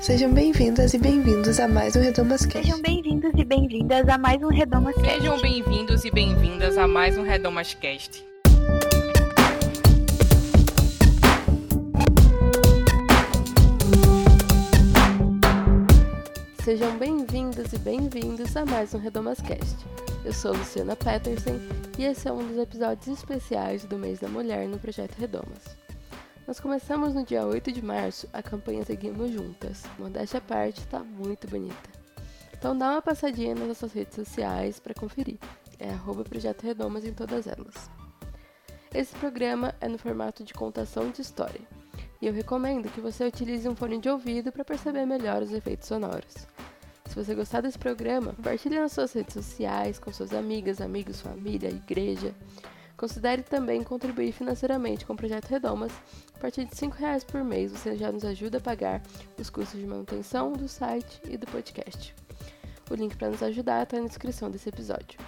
Sejam bem-vindas e bem-vindos a mais um Redomas Cast. Sejam bem-vindos e bem-vindas a mais um Redomas Cast. Sejam bem-vindos e bem-vindas a mais um Redomas Cast. Sejam bem-vindos e bem-vindos a mais um Redomas Cast. Eu sou Luciana Peterson e esse é um dos episódios especiais do mês da mulher no projeto Redomas. Nós começamos no dia 8 de março a campanha Seguimos Juntas. Modéstia à parte, tá muito bonita. Então dá uma passadinha nas nossas redes sociais para conferir. É arroba Projeto Redomas em todas elas. Esse programa é no formato de contação de história. E eu recomendo que você utilize um fone de ouvido para perceber melhor os efeitos sonoros. Se você gostar desse programa, compartilhe nas suas redes sociais, com suas amigas, amigos, família, igreja. Considere também contribuir financeiramente com o Projeto Redomas. A partir de R$ reais por mês, você já nos ajuda a pagar os custos de manutenção do site e do podcast. O link para nos ajudar está na descrição desse episódio.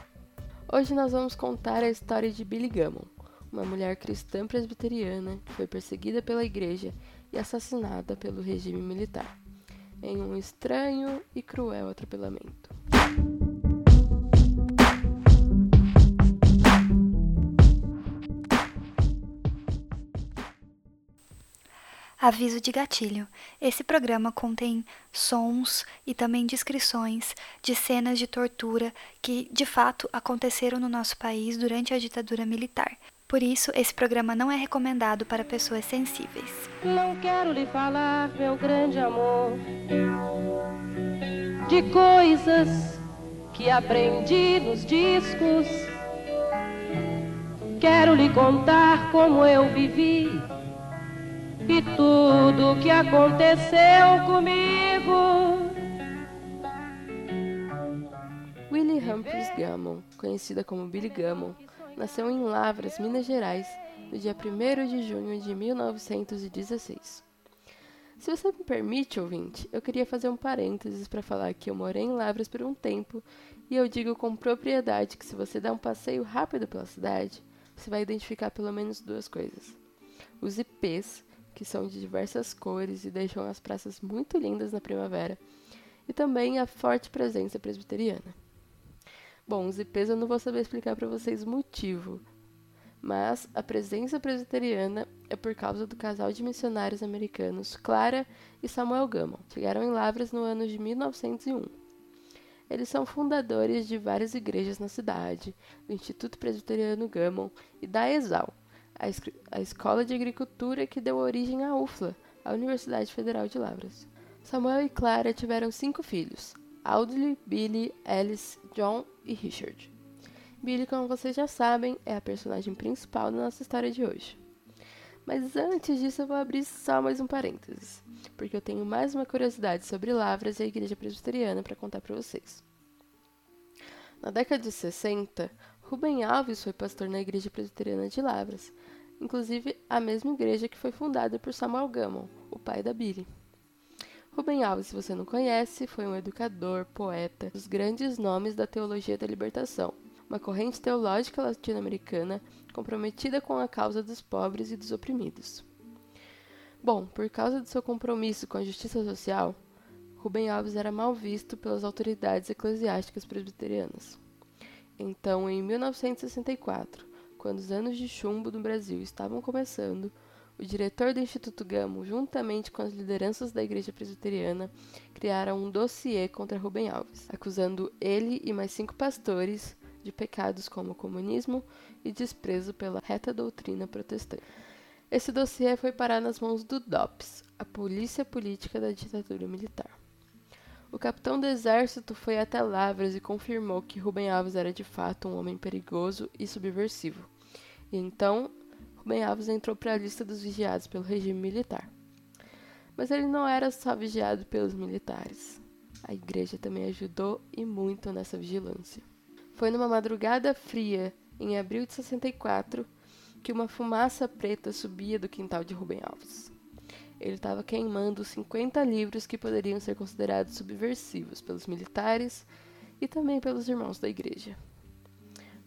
Hoje nós vamos contar a história de Billy Gammon, uma mulher cristã presbiteriana que foi perseguida pela igreja e assassinada pelo regime militar em um estranho e cruel atropelamento. Aviso de gatilho: esse programa contém sons e também descrições de cenas de tortura que, de fato, aconteceram no nosso país durante a ditadura militar. Por isso, esse programa não é recomendado para pessoas sensíveis. Não quero lhe falar, meu grande amor, de coisas que aprendi nos discos. Quero lhe contar como eu vivi e tudo que aconteceu comigo. Willie Humphries Gammon, conhecida como Billy Gammon, nasceu em Lavras, Minas Gerais, no dia 1 de junho de 1916. Se você me permite, ouvinte, eu queria fazer um parênteses para falar que eu morei em Lavras por um tempo e eu digo com propriedade que se você der um passeio rápido pela cidade, você vai identificar pelo menos duas coisas. Os IPs, que são de diversas cores e deixam as praças muito lindas na primavera, e também a forte presença presbiteriana. Bom, os IPs eu não vou saber explicar para vocês o motivo, mas a presença presbiteriana é por causa do casal de missionários americanos Clara e Samuel Gammon. Chegaram em Lavras no ano de 1901. Eles são fundadores de várias igrejas na cidade, do Instituto Presbiteriano Gammon e da ESAL, a, a escola de agricultura que deu origem à UFLA, a Universidade Federal de Lavras. Samuel e Clara tiveram cinco filhos: Audley, Billy, Alice, John e Richard. Billy, como vocês já sabem, é a personagem principal da nossa história de hoje. Mas antes disso, eu vou abrir só mais um parênteses, porque eu tenho mais uma curiosidade sobre Lavras e a Igreja Presbiteriana para contar para vocês. Na década de 60, Rubem Alves foi pastor na Igreja Presbiteriana de Lavras, inclusive a mesma igreja que foi fundada por Samuel Gammon, o pai da Billy. Rubem Alves, se você não conhece, foi um educador, poeta, dos grandes nomes da teologia da libertação, uma corrente teológica latino-americana comprometida com a causa dos pobres e dos oprimidos. Bom, por causa do seu compromisso com a justiça social, Rubem Alves era mal visto pelas autoridades eclesiásticas presbiterianas. Então, em 1964, quando os anos de chumbo no Brasil estavam começando, o diretor do Instituto Gamo, juntamente com as lideranças da Igreja Presbiteriana, criaram um dossiê contra Rubem Alves, acusando ele e mais cinco pastores de pecados como comunismo e desprezo pela reta doutrina protestante. Esse dossiê foi parar nas mãos do DOPS, a polícia política da ditadura militar. O capitão do exército foi até Lavras e confirmou que Rubem Alves era de fato um homem perigoso e subversivo. E então Rubem Alves entrou para a lista dos vigiados pelo regime militar. Mas ele não era só vigiado pelos militares. A igreja também ajudou e muito nessa vigilância. Foi numa madrugada fria, em abril de 64, que uma fumaça preta subia do quintal de Rubem Alves. Ele estava queimando 50 livros que poderiam ser considerados subversivos pelos militares e também pelos irmãos da igreja.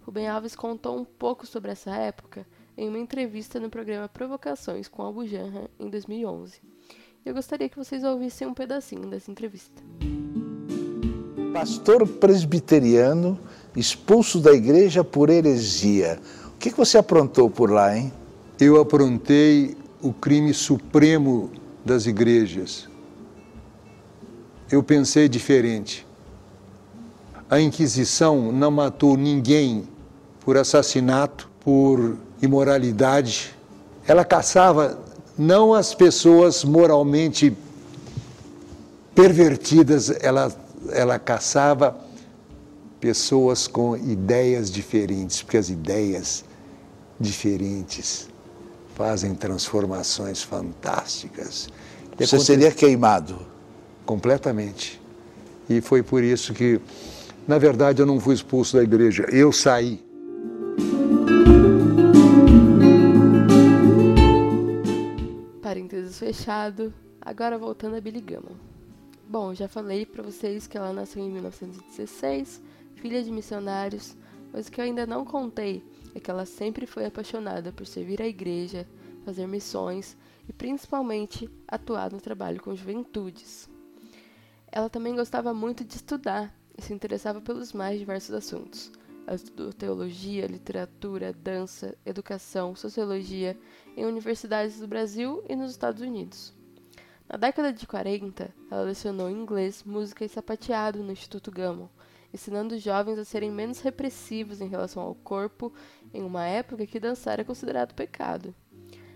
Rubem Alves contou um pouco sobre essa época em uma entrevista no programa Provocações com Albu Janra em 2011. E eu gostaria que vocês ouvissem um pedacinho dessa entrevista. Pastor presbiteriano expulso da igreja por heresia. O que, que você aprontou por lá, hein? Eu aprontei o crime supremo das igrejas. Eu pensei diferente. A Inquisição não matou ninguém por assassinato, por imoralidade. Ela caçava não as pessoas moralmente pervertidas, ela, ela caçava pessoas com ideias diferentes, porque as ideias diferentes fazem transformações fantásticas. E Você seria queimado? Completamente. E foi por isso que, na verdade, eu não fui expulso da igreja, eu saí. Fechado. Agora voltando a Billy Gammon. Bom, já falei para vocês que ela nasceu em 1916 filha de missionários, mas o que eu ainda não contei é que ela sempre foi apaixonada por servir a igreja, fazer missões e principalmente atuar no trabalho com juventudes. Ela também gostava muito de estudar e se interessava pelos mais diversos assuntos. Ela estudou teologia, literatura, dança, educação, sociologia em universidades do Brasil e nos Estados Unidos. Na década de 40, ela lecionou inglês, música e sapateado no Instituto Gammon, ensinando os jovens a serem menos repressivos em relação ao corpo em uma época que dançar era considerado pecado.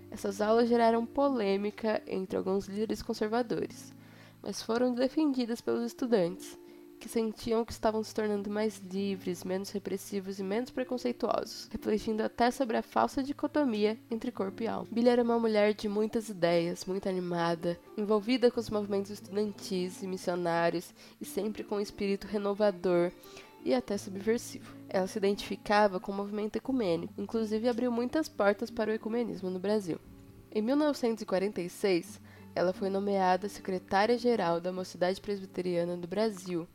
Essas aulas geraram polêmica entre alguns líderes conservadores, mas foram defendidas pelos estudantes, que sentiam que estavam se tornando mais livres, menos repressivos e menos preconceituosos, refletindo até sobre a falsa dicotomia entre corpo e alma. Billy era uma mulher de muitas ideias, muito animada, envolvida com os movimentos estudantis e missionários e sempre com um espírito renovador e até subversivo. Ela se identificava com o movimento ecumênico, inclusive abriu muitas portas para o ecumenismo no Brasil. Em 1946, ela foi nomeada secretária-geral da Mocidade Presbiteriana do Brasil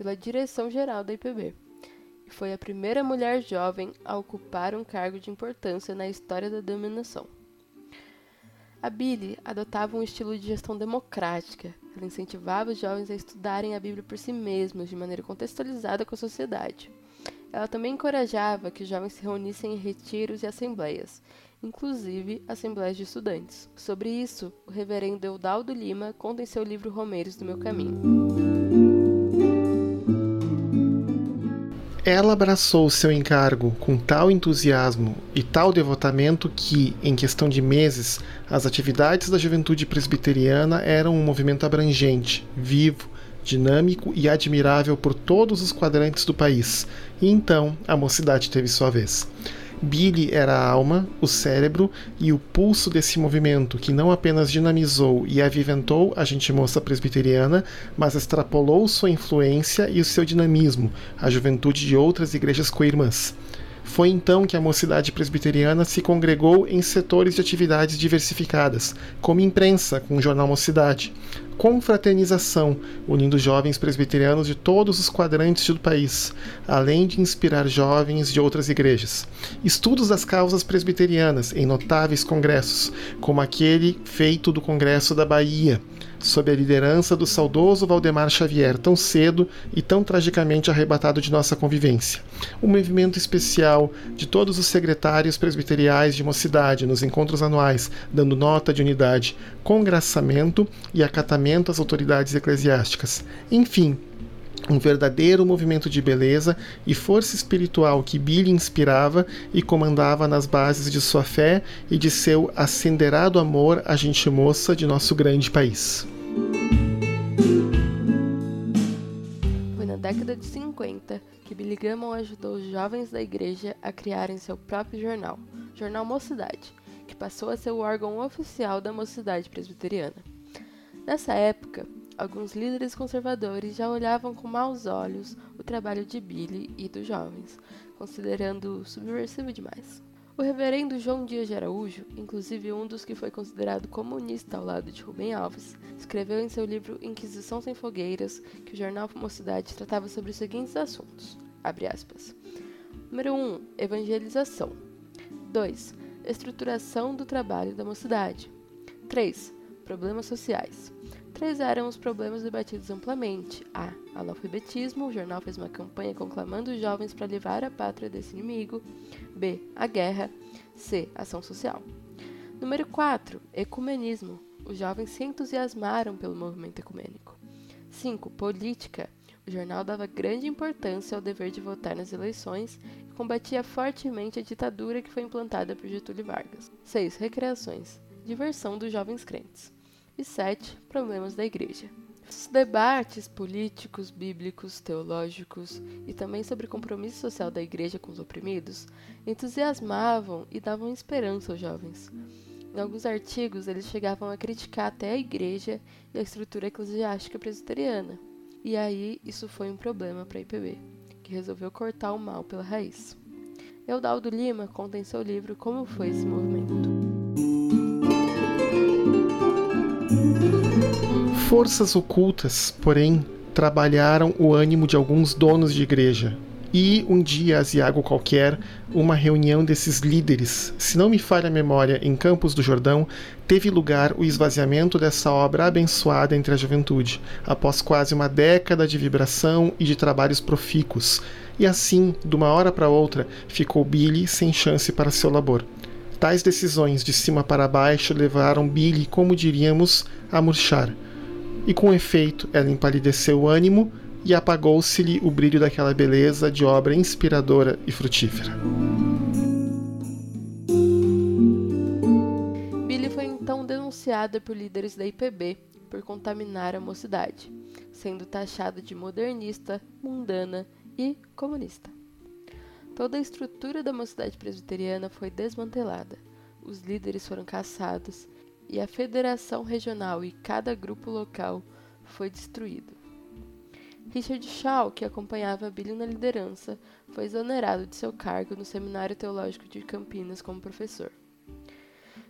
pela direção-geral da IPB e foi a primeira mulher jovem a ocupar um cargo de importância na história da denominação. A Billy adotava um estilo de gestão democrática. Ela incentivava os jovens a estudarem a Bíblia por si mesmos, de maneira contextualizada com a sociedade. Ela também encorajava que os jovens se reunissem em retiros e assembleias, inclusive assembleias de estudantes. Sobre isso, o reverendo Eudaldo Lima conta em seu livro Romeiros do Meu Caminho. Ela abraçou seu encargo com tal entusiasmo e tal devotamento que, em questão de meses, as atividades da juventude presbiteriana eram um movimento abrangente, vivo, dinâmico e admirável por todos os quadrantes do país. E então a mocidade teve sua vez. Billy era a alma, o cérebro e o pulso desse movimento que não apenas dinamizou e aviventou a gente moça presbiteriana, mas extrapolou sua influência e o seu dinamismo à juventude de outras igrejas co-irmãs. Foi então que a mocidade presbiteriana se congregou em setores de atividades diversificadas, como imprensa, com o jornal Mocidade, confraternização, unindo jovens presbiterianos de todos os quadrantes do país, além de inspirar jovens de outras igrejas. Estudos das causas presbiterianas em notáveis congressos, como aquele feito do Congresso da Bahia, sob a liderança do saudoso Valdemar Xavier, tão cedo e tão tragicamente arrebatado de nossa convivência. Um movimento especial de todos os secretários presbiteriais de mocidade nos encontros anuais, dando nota de unidade, congraçamento e acatamento às autoridades eclesiásticas. Enfim, um verdadeiro movimento de beleza e força espiritual que Billy inspirava e comandava nas bases de sua fé e de seu acenderado amor à gente moça de nosso grande país. Foi na década de 50 que Billy Graham ajudou os jovens da igreja a criarem seu próprio jornal, Jornal Mocidade, que passou a ser o órgão oficial da mocidade presbiteriana. Nessa época, alguns líderes conservadores já olhavam com maus olhos o trabalho de Billy e dos jovens, considerando subversivo demais. O reverendo João Dias de Araújo, inclusive um dos que foi considerado comunista ao lado de Rubem Alves, escreveu em seu livro Inquisição Sem Fogueiras que o jornal Mocidade tratava sobre os seguintes assuntos. Aspas, Número 1. Evangelização. 2. Estruturação do trabalho da mocidade. 3 problemas sociais. Três eram os problemas debatidos amplamente. A. Analfabetismo. O jornal fez uma campanha conclamando os jovens para livrar a pátria desse inimigo. B. A guerra. C. Ação social. Número 4. Ecumenismo. Os jovens se entusiasmaram pelo movimento ecumênico. 5. Política. O jornal dava grande importância ao dever de votar nas eleições e combatia fortemente a ditadura que foi implantada por Getúlio Vargas. 6. Recreações. Diversão dos jovens crentes e 7. Problemas da Igreja. Os debates políticos, bíblicos, teológicos e também sobre o compromisso social da Igreja com os oprimidos entusiasmavam e davam esperança aos jovens. Em alguns artigos, eles chegavam a criticar até a Igreja e a estrutura eclesiástica presbiteriana. E aí, isso foi um problema para a IPB, que resolveu cortar o mal pela raiz. Eudaldo Lima conta em seu livro como foi esse movimento. Forças ocultas, porém, trabalharam o ânimo de alguns donos de igreja. E um dia, asiago qualquer, uma reunião desses líderes, se não me falha a memória, em Campos do Jordão, teve lugar o esvaziamento dessa obra abençoada entre a juventude, após quase uma década de vibração e de trabalhos profícuos. E assim, de uma hora para outra, ficou Billy sem chance para seu labor. Tais decisões de cima para baixo levaram Billy, como diríamos, a murchar e com efeito ela empalideceu o ânimo e apagou-se-lhe o brilho daquela beleza de obra inspiradora e frutífera. Billy foi então denunciada por líderes da IPB por contaminar a mocidade, sendo taxada de modernista, mundana e comunista. Toda a estrutura da mocidade presbiteriana foi desmantelada, os líderes foram caçados e a federação regional e cada grupo local foi destruído. Richard Shaw, que acompanhava Billy na liderança, foi exonerado de seu cargo no Seminário Teológico de Campinas como professor.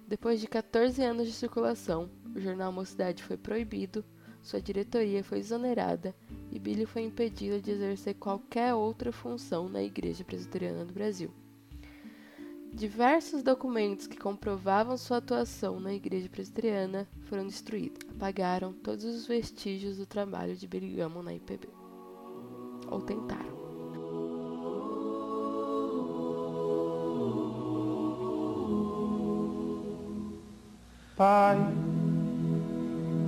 Depois de 14 anos de circulação, o jornal Mocidade foi proibido, sua diretoria foi exonerada e Billy foi impedido de exercer qualquer outra função na Igreja Presbiteriana do Brasil. Diversos documentos que comprovavam sua atuação na igreja presbiteriana foram destruídos. Apagaram todos os vestígios do trabalho de Bergamo na IPB. Ou tentaram. Pai,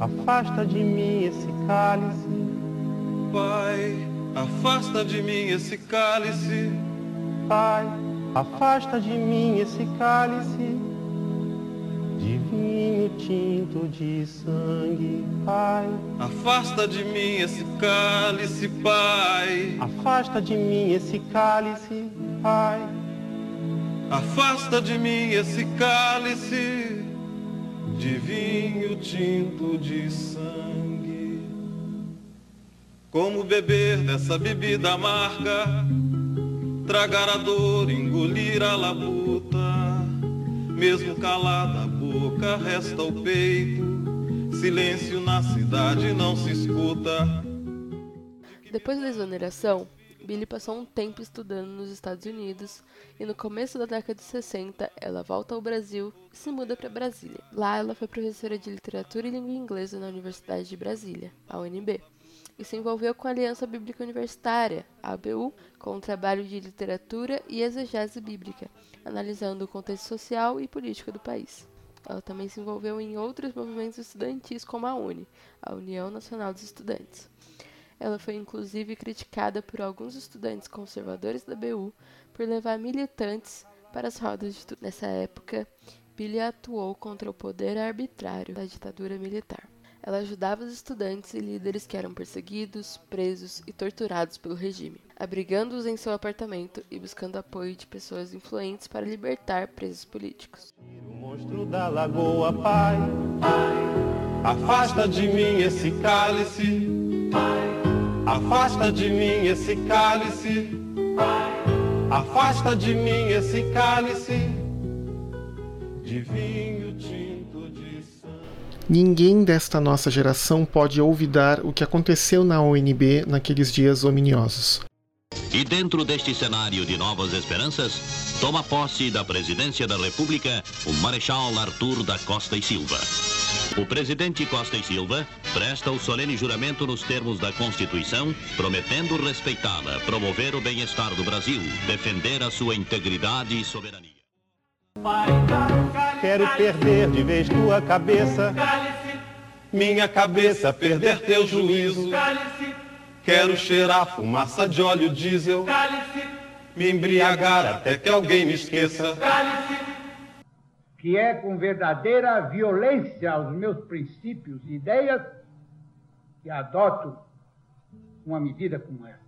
afasta de mim esse cálice. Pai, afasta de mim esse cálice. Pai, Afasta de mim esse cálice de vinho tinto de sangue, Pai. Afasta de mim esse cálice, Pai. Afasta de mim esse cálice, Pai. Afasta de mim esse cálice de vinho tinto de sangue. Como beber dessa bebida amarga? Tragar a dor, engolir a labuta. Mesmo calada a boca, resta o peito. Silêncio na cidade não se escuta. Depois da exoneração, Billy passou um tempo estudando nos Estados Unidos e no começo da década de 60 ela volta ao Brasil e se muda para Brasília. Lá ela foi professora de literatura e língua inglesa na Universidade de Brasília, a UNB e se envolveu com a Aliança Bíblica Universitária, ABU, com o trabalho de literatura e exegese bíblica, analisando o contexto social e político do país. Ela também se envolveu em outros movimentos estudantis como a UNE, a União Nacional dos Estudantes. Ela foi inclusive criticada por alguns estudantes conservadores da BU por levar militantes para as rodas de estudo. Nessa época, Billy atuou contra o poder arbitrário da ditadura militar. Ela ajudava os estudantes e líderes que eram perseguidos, presos e torturados pelo regime, abrigando-os em seu apartamento e buscando apoio de pessoas influentes para libertar presos políticos. O monstro da lagoa, pai, pai, afasta de mim esse cálice, pai, afasta de mim esse cálice, pai, afasta de mim esse cálice. De Ninguém desta nossa geração pode olvidar o que aconteceu na ONB naqueles dias ominiosos. E dentro deste cenário de novas esperanças, toma posse da presidência da República o Marechal Arthur da Costa e Silva. O presidente Costa e Silva presta o solene juramento nos termos da Constituição, prometendo respeitá-la, promover o bem-estar do Brasil, defender a sua integridade e soberania. Quero perder de vez tua cabeça, minha cabeça perder teu juízo. Quero cheirar fumaça de óleo diesel, me embriagar até que alguém me esqueça que é com verdadeira violência aos meus princípios e ideias que adoto uma medida como essa.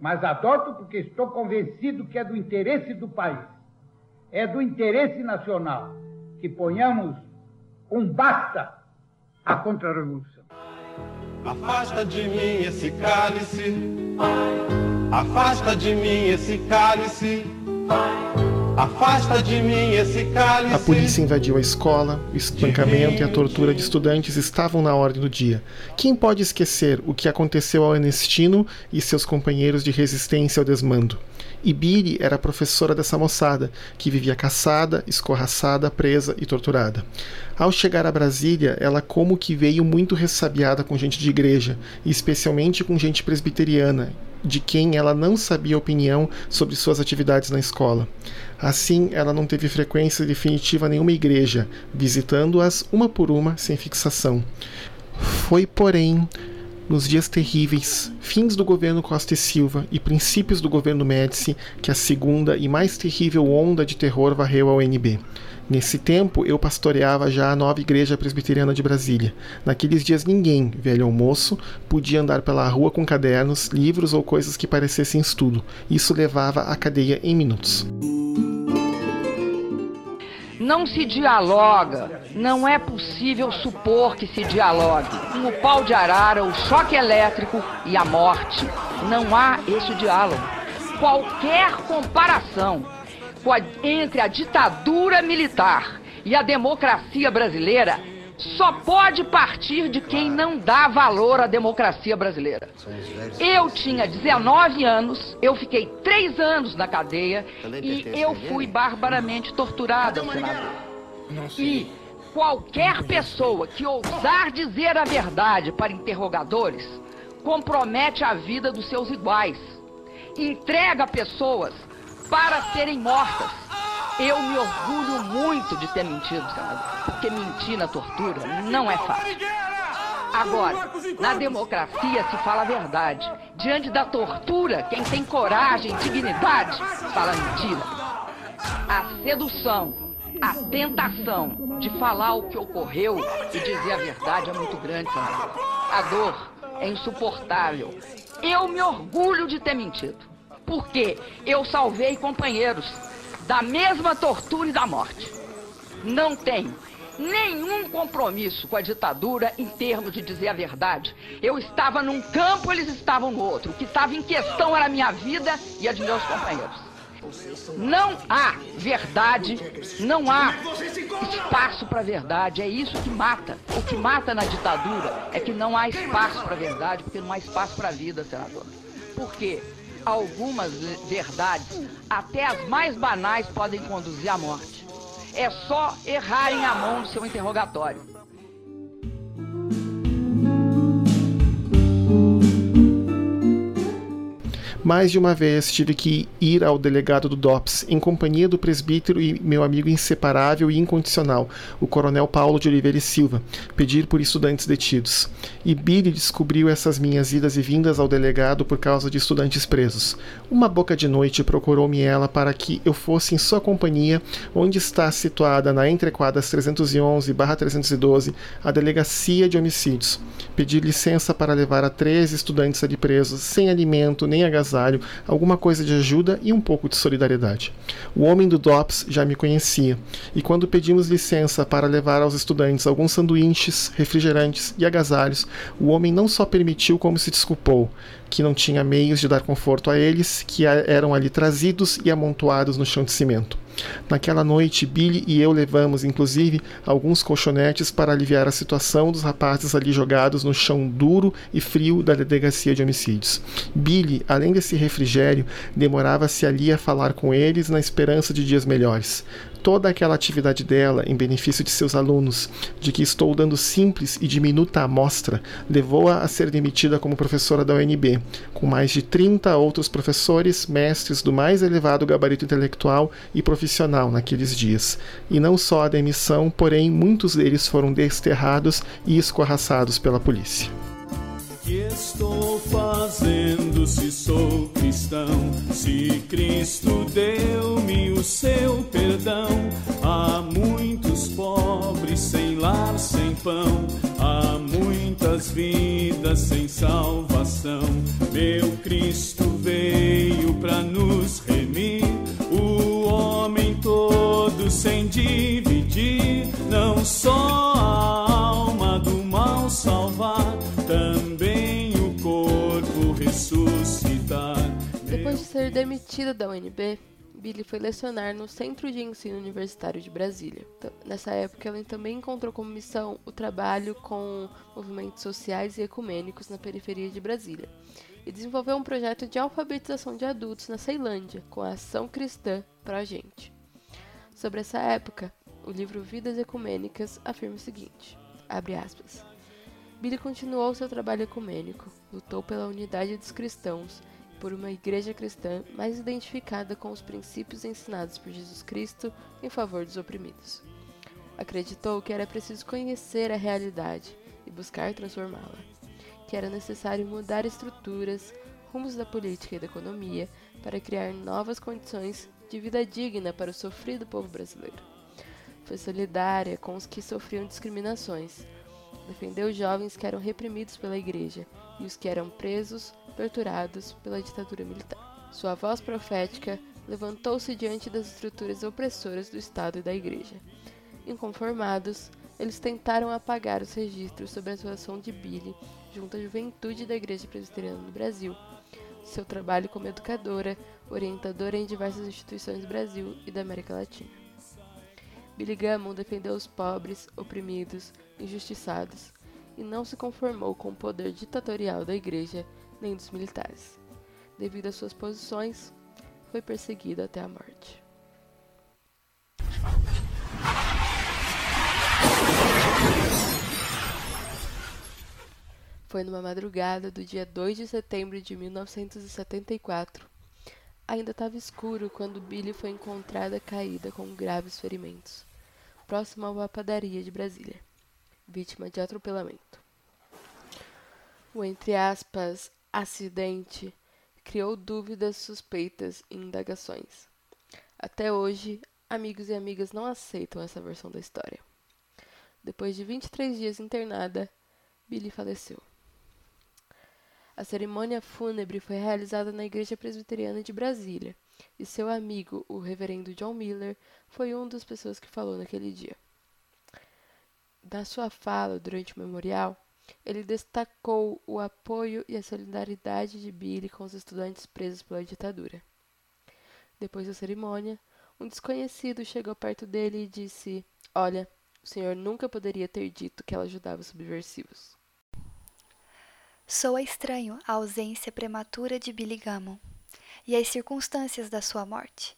Mas adoto porque estou convencido que é do interesse do país, é do interesse nacional que ponhamos um basta à contra-revolução. Afasta de mim esse cálice, afasta de mim esse cálice. Afasta de mim esse cálice. A polícia invadiu a escola, o espancamento e a tortura de estudantes estavam na ordem do dia. Quem pode esquecer o que aconteceu ao Ernestino e seus companheiros de resistência ao desmando? Billy era professora dessa moçada, que vivia caçada, escorraçada, presa e torturada. Ao chegar a Brasília, ela como que veio muito ressabiada com gente de igreja, e especialmente com gente presbiteriana, de quem ela não sabia opinião sobre suas atividades na escola. Assim, ela não teve frequência definitiva nenhuma igreja, visitando-as uma por uma sem fixação. Foi, porém, nos dias terríveis, fins do governo Costa e Silva e princípios do governo Médici, que a segunda e mais terrível onda de terror varreu ao NB. Nesse tempo, eu pastoreava já a nova igreja presbiteriana de Brasília. Naqueles dias, ninguém, velho ou moço, podia andar pela rua com cadernos, livros ou coisas que parecessem estudo. Isso levava à cadeia em minutos. Não se dialoga, não é possível supor que se dialogue. Com o pau de arara, o choque elétrico e a morte. Não há esse diálogo. Qualquer comparação entre a ditadura militar e a democracia brasileira só pode partir de quem não dá valor à democracia brasileira. Eu tinha 19 anos, eu fiquei três anos na cadeia e eu fui barbaramente torturada, senador. E qualquer pessoa que ousar dizer a verdade para interrogadores compromete a vida dos seus iguais. Entrega pessoas para serem mortas. Eu me orgulho muito de ter mentido, senador, porque mentir na tortura não é fácil. Agora, na democracia se fala a verdade. Diante da tortura, quem tem coragem, dignidade, fala mentira. A sedução, a tentação de falar o que ocorreu e dizer a verdade é muito grande, senador. A dor é insuportável. Eu me orgulho de ter mentido porque eu salvei companheiros da mesma tortura e da morte. Não tenho nenhum compromisso com a ditadura em termos de dizer a verdade. Eu estava num campo, eles estavam no outro. O que estava em questão era a minha vida e a de meus companheiros. Não há verdade, não há espaço para verdade. É isso que mata. O que mata na ditadura é que não há espaço para verdade, porque não há espaço para a vida, senador. Por quê? Algumas verdades, até as mais banais, podem conduzir à morte. É só errarem a mão no seu interrogatório. Mais de uma vez tive que ir ao delegado do DOPS, em companhia do presbítero e meu amigo inseparável e incondicional, o coronel Paulo de Oliveira e Silva, pedir por estudantes detidos. E Billy descobriu essas minhas idas e vindas ao delegado por causa de estudantes presos. Uma boca de noite procurou-me ela para que eu fosse em sua companhia, onde está situada na entrequadras 311-312 a delegacia de homicídios. Pedi licença para levar a três estudantes ali presos, sem alimento nem agasalho alguma coisa de ajuda e um pouco de solidariedade. O homem do DOPS já me conhecia, e quando pedimos licença para levar aos estudantes alguns sanduíches, refrigerantes e agasalhos, o homem não só permitiu, como se desculpou, que não tinha meios de dar conforto a eles, que eram ali trazidos e amontoados no chão de cimento. Naquela noite, Billy e eu levamos, inclusive, alguns colchonetes para aliviar a situação dos rapazes ali jogados no chão duro e frio da delegacia de homicídios. Billy, além desse refrigério, demorava-se ali a falar com eles na esperança de dias melhores. toda aquela atividade dela em benefício de seus alunos, de que estou dando simples e diminuta amostra, levou-a a ser demitida como professora da UNB, com mais de 30 outros professores, mestres do mais elevado gabarito intelectual e profissional naqueles dias. E não só a demissão, porém muitos deles foram desterrados e escorraçados pela polícia que estou fazendo se sou cristão? Se Cristo deu-me o seu perdão, há muitos pobres sem lar, sem pão, há muitas vidas sem salvação. Meu Cristo veio para nos remir, sem dividir, não só a alma do mal salvar, também ressuscitar. Depois de ser demitida da UNB, Billy foi lecionar no Centro de Ensino Universitário de Brasília. Nessa época, ela também encontrou como missão o trabalho com movimentos sociais e ecumênicos na periferia de Brasília e desenvolveu um projeto de alfabetização de adultos na Ceilândia, com a Ação Cristã para a Gente. Sobre essa época, o livro Vidas Ecumênicas afirma o seguinte: abre aspas. Billy continuou seu trabalho ecumênico, lutou pela unidade dos cristãos e por uma igreja cristã mais identificada com os princípios ensinados por Jesus Cristo em favor dos oprimidos. Acreditou que era preciso conhecer a realidade e buscar transformá-la, que era necessário mudar estruturas, rumos da política e da economia para criar novas condições de vida digna para o sofrido povo brasileiro. Foi solidária com os que sofriam discriminações defendeu jovens que eram reprimidos pela igreja e os que eram presos, torturados pela ditadura militar. Sua voz profética levantou-se diante das estruturas opressoras do Estado e da igreja. Inconformados, eles tentaram apagar os registros sobre a atuação de Billy junto à juventude da Igreja Presbiteriana do Brasil, seu trabalho como educadora, orientadora em diversas instituições do Brasil e da América Latina. Billy Gammon defendeu os pobres, oprimidos, injustiçados e não se conformou com o poder ditatorial da igreja nem dos militares. Devido às suas posições, foi perseguido até a morte. Foi numa madrugada do dia 2 de setembro de 1974. Ainda estava escuro quando Billy foi encontrada caída com graves ferimentos próximo a uma padaria de Brasília, vítima de atropelamento. O entre aspas acidente criou dúvidas suspeitas e indagações. Até hoje, amigos e amigas não aceitam essa versão da história. Depois de 23 dias internada, Billy faleceu. A cerimônia fúnebre foi realizada na Igreja Presbiteriana de Brasília e seu amigo, o reverendo John Miller, foi um das pessoas que falou naquele dia. Na sua fala durante o memorial, ele destacou o apoio e a solidariedade de Billy com os estudantes presos pela ditadura. Depois da cerimônia, um desconhecido chegou perto dele e disse: Olha, o senhor nunca poderia ter dito que ela ajudava os subversivos. Soa estranho a ausência prematura de Billy Gammon e as circunstâncias da sua morte.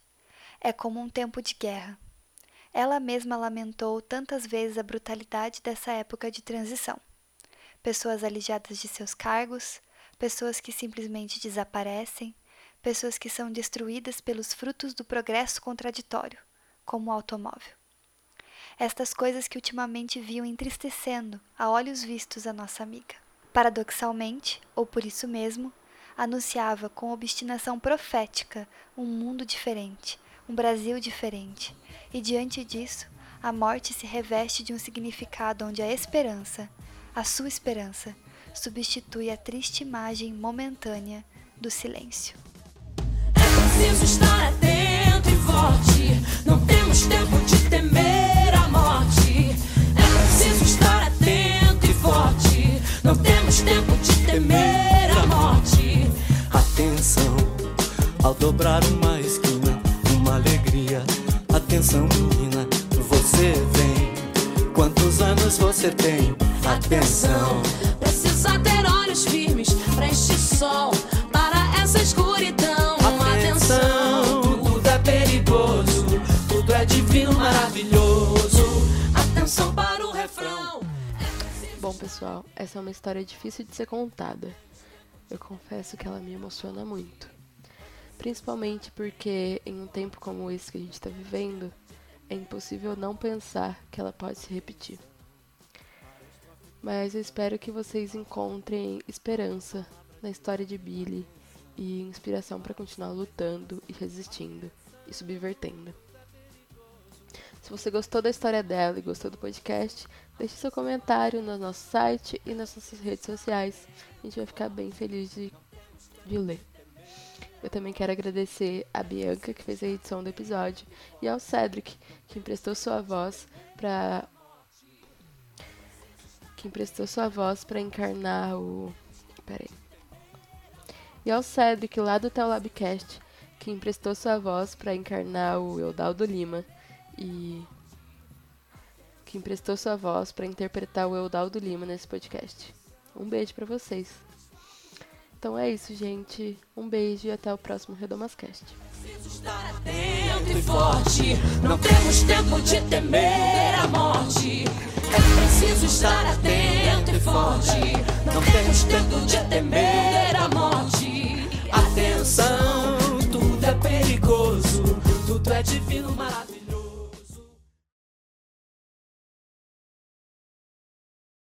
É como um tempo de guerra. Ela mesma lamentou tantas vezes a brutalidade dessa época de transição. Pessoas alijadas de seus cargos, pessoas que simplesmente desaparecem, pessoas que são destruídas pelos frutos do progresso contraditório, como o automóvel. Estas coisas que ultimamente viam entristecendo, a olhos vistos, a nossa amiga. Paradoxalmente, ou por isso mesmo, anunciava com obstinação profética um mundo diferente, um Brasil diferente. E diante disso, a morte se reveste de um significado onde a esperança, a sua esperança, substitui a triste imagem momentânea do silêncio. É preciso estar atento e forte, não temos tempo de temer a morte. É preciso estar atento e forte, não temos tempo de temer a morte. Atenção, ao dobrar uma esquina, uma alegria. Atenção, menina, você vem. Quantos anos você tem? Atenção. Precisa ter olhos firmes pra este sol, pessoal, essa é uma história difícil de ser contada. Eu confesso que ela me emociona muito. Principalmente porque, em um tempo como esse que a gente está vivendo, é impossível não pensar que ela pode se repetir. Mas eu espero que vocês encontrem esperança na história de Billy e inspiração para continuar lutando e resistindo e subvertendo. Se você gostou da história dela e gostou do podcast, deixe seu comentário no nosso site e nas nossas redes sociais. A gente vai ficar bem feliz de, de ler. Eu também quero agradecer a Bianca, que fez a edição do episódio, e ao Cedric, que emprestou sua voz para que emprestou sua voz para encarnar o. Peraí. E ao Cedric, lá do Teolabcast, que emprestou sua voz para encarnar o Eudaldo Lima e que emprestou sua voz para interpretar o Eudaldo Lima nesse podcast. Um beijo para vocês. Então é isso, gente. Um beijo e até o próximo Redomascast. Preciso estar atento e forte. Não temos tempo de temer a morte. É preciso estar atento e forte. Não temos tempo de temer a morte. Atenção, tudo é perigoso, tudo é divino, maravilhoso.